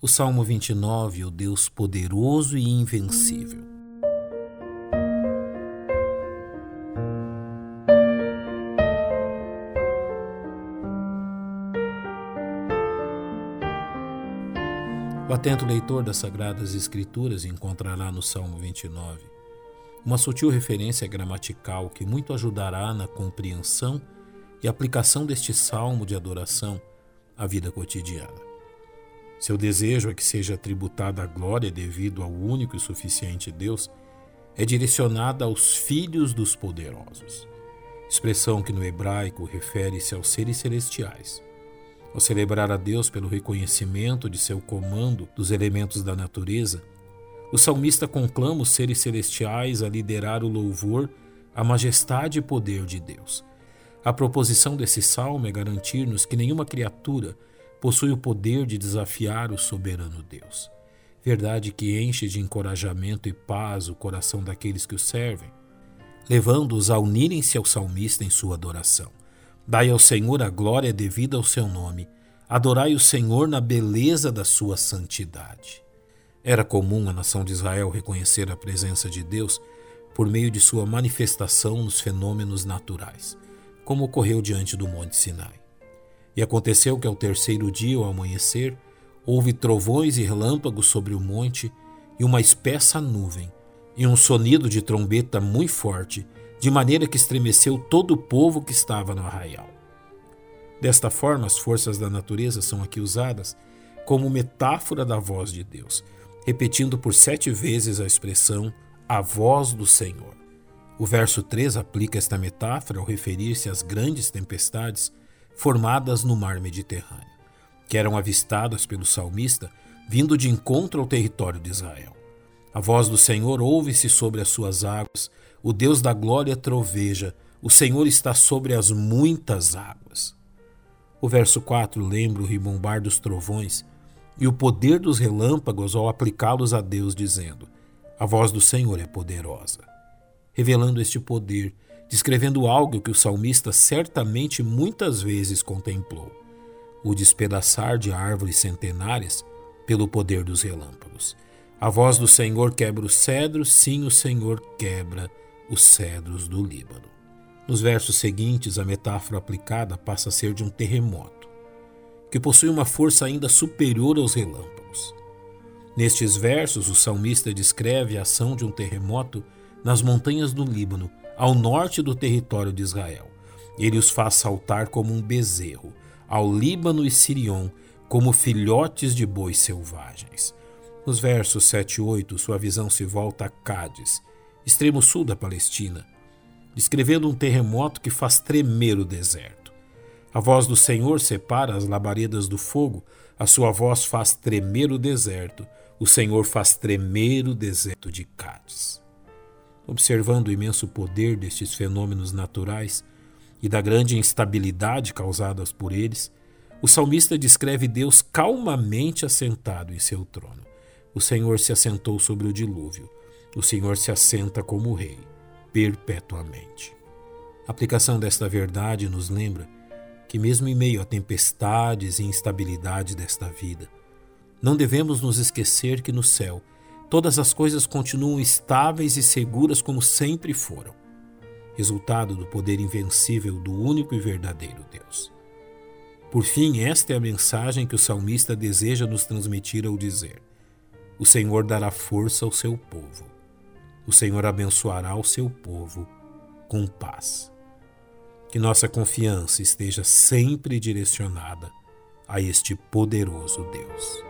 O Salmo 29, o Deus poderoso e invencível. O atento leitor das Sagradas Escrituras encontrará no Salmo 29 uma sutil referência gramatical que muito ajudará na compreensão e aplicação deste salmo de adoração à vida cotidiana. Seu desejo é que seja tributada a glória devido ao único e suficiente Deus, é direcionada aos filhos dos poderosos, expressão que no hebraico refere-se aos seres celestiais. Ao celebrar a Deus pelo reconhecimento de seu comando dos elementos da natureza, o salmista conclama os seres celestiais a liderar o louvor à majestade e poder de Deus. A proposição desse salmo é garantir-nos que nenhuma criatura possui o poder de desafiar o soberano Deus. Verdade que enche de encorajamento e paz o coração daqueles que o servem, levando-os a unirem-se ao salmista em sua adoração. Dai ao Senhor a glória devida ao seu nome, adorai o Senhor na beleza da sua santidade. Era comum a nação de Israel reconhecer a presença de Deus por meio de sua manifestação nos fenômenos naturais, como ocorreu diante do Monte Sinai. E aconteceu que ao terceiro dia, ao amanhecer, houve trovões e relâmpagos sobre o monte, e uma espessa nuvem, e um sonido de trombeta muito forte, de maneira que estremeceu todo o povo que estava no arraial. Desta forma, as forças da natureza são aqui usadas como metáfora da voz de Deus, repetindo por sete vezes a expressão a voz do Senhor. O verso 3 aplica esta metáfora ao referir-se às grandes tempestades formadas no mar Mediterrâneo, que eram avistadas pelo salmista vindo de encontro ao território de Israel. A voz do Senhor ouve-se sobre as suas águas, o Deus da glória troveja, o Senhor está sobre as muitas águas. O verso 4 lembra o ribombar dos trovões e o poder dos relâmpagos ao aplicá-los a Deus, dizendo: A voz do Senhor é poderosa. Revelando este poder, descrevendo algo que o salmista certamente muitas vezes contemplou: o despedaçar de árvores centenárias pelo poder dos relâmpagos. A voz do Senhor quebra os cedros, sim, o Senhor quebra os cedros do Líbano. Nos versos seguintes, a metáfora aplicada passa a ser de um terremoto, que possui uma força ainda superior aos relâmpagos. Nestes versos, o salmista descreve a ação de um terremoto nas montanhas do Líbano, ao norte do território de Israel. Ele os faz saltar como um bezerro, ao Líbano e Sirion, como filhotes de bois selvagens. Nos versos 7 e 8, sua visão se volta a Cádiz, extremo sul da Palestina, descrevendo um terremoto que faz tremer o deserto. A voz do Senhor separa as labaredas do fogo, a sua voz faz tremer o deserto, o Senhor faz tremer o deserto de Cádiz. Observando o imenso poder destes fenômenos naturais e da grande instabilidade causadas por eles, o salmista descreve Deus calmamente assentado em seu trono. O Senhor se assentou sobre o dilúvio. O Senhor se assenta como rei, perpetuamente. A aplicação desta verdade nos lembra que, mesmo em meio a tempestades e instabilidade desta vida, não devemos nos esquecer que no céu todas as coisas continuam estáveis e seguras como sempre foram, resultado do poder invencível do único e verdadeiro Deus. Por fim, esta é a mensagem que o salmista deseja nos transmitir ao dizer: O Senhor dará força ao seu povo. O Senhor abençoará o seu povo com paz. Que nossa confiança esteja sempre direcionada a este poderoso Deus.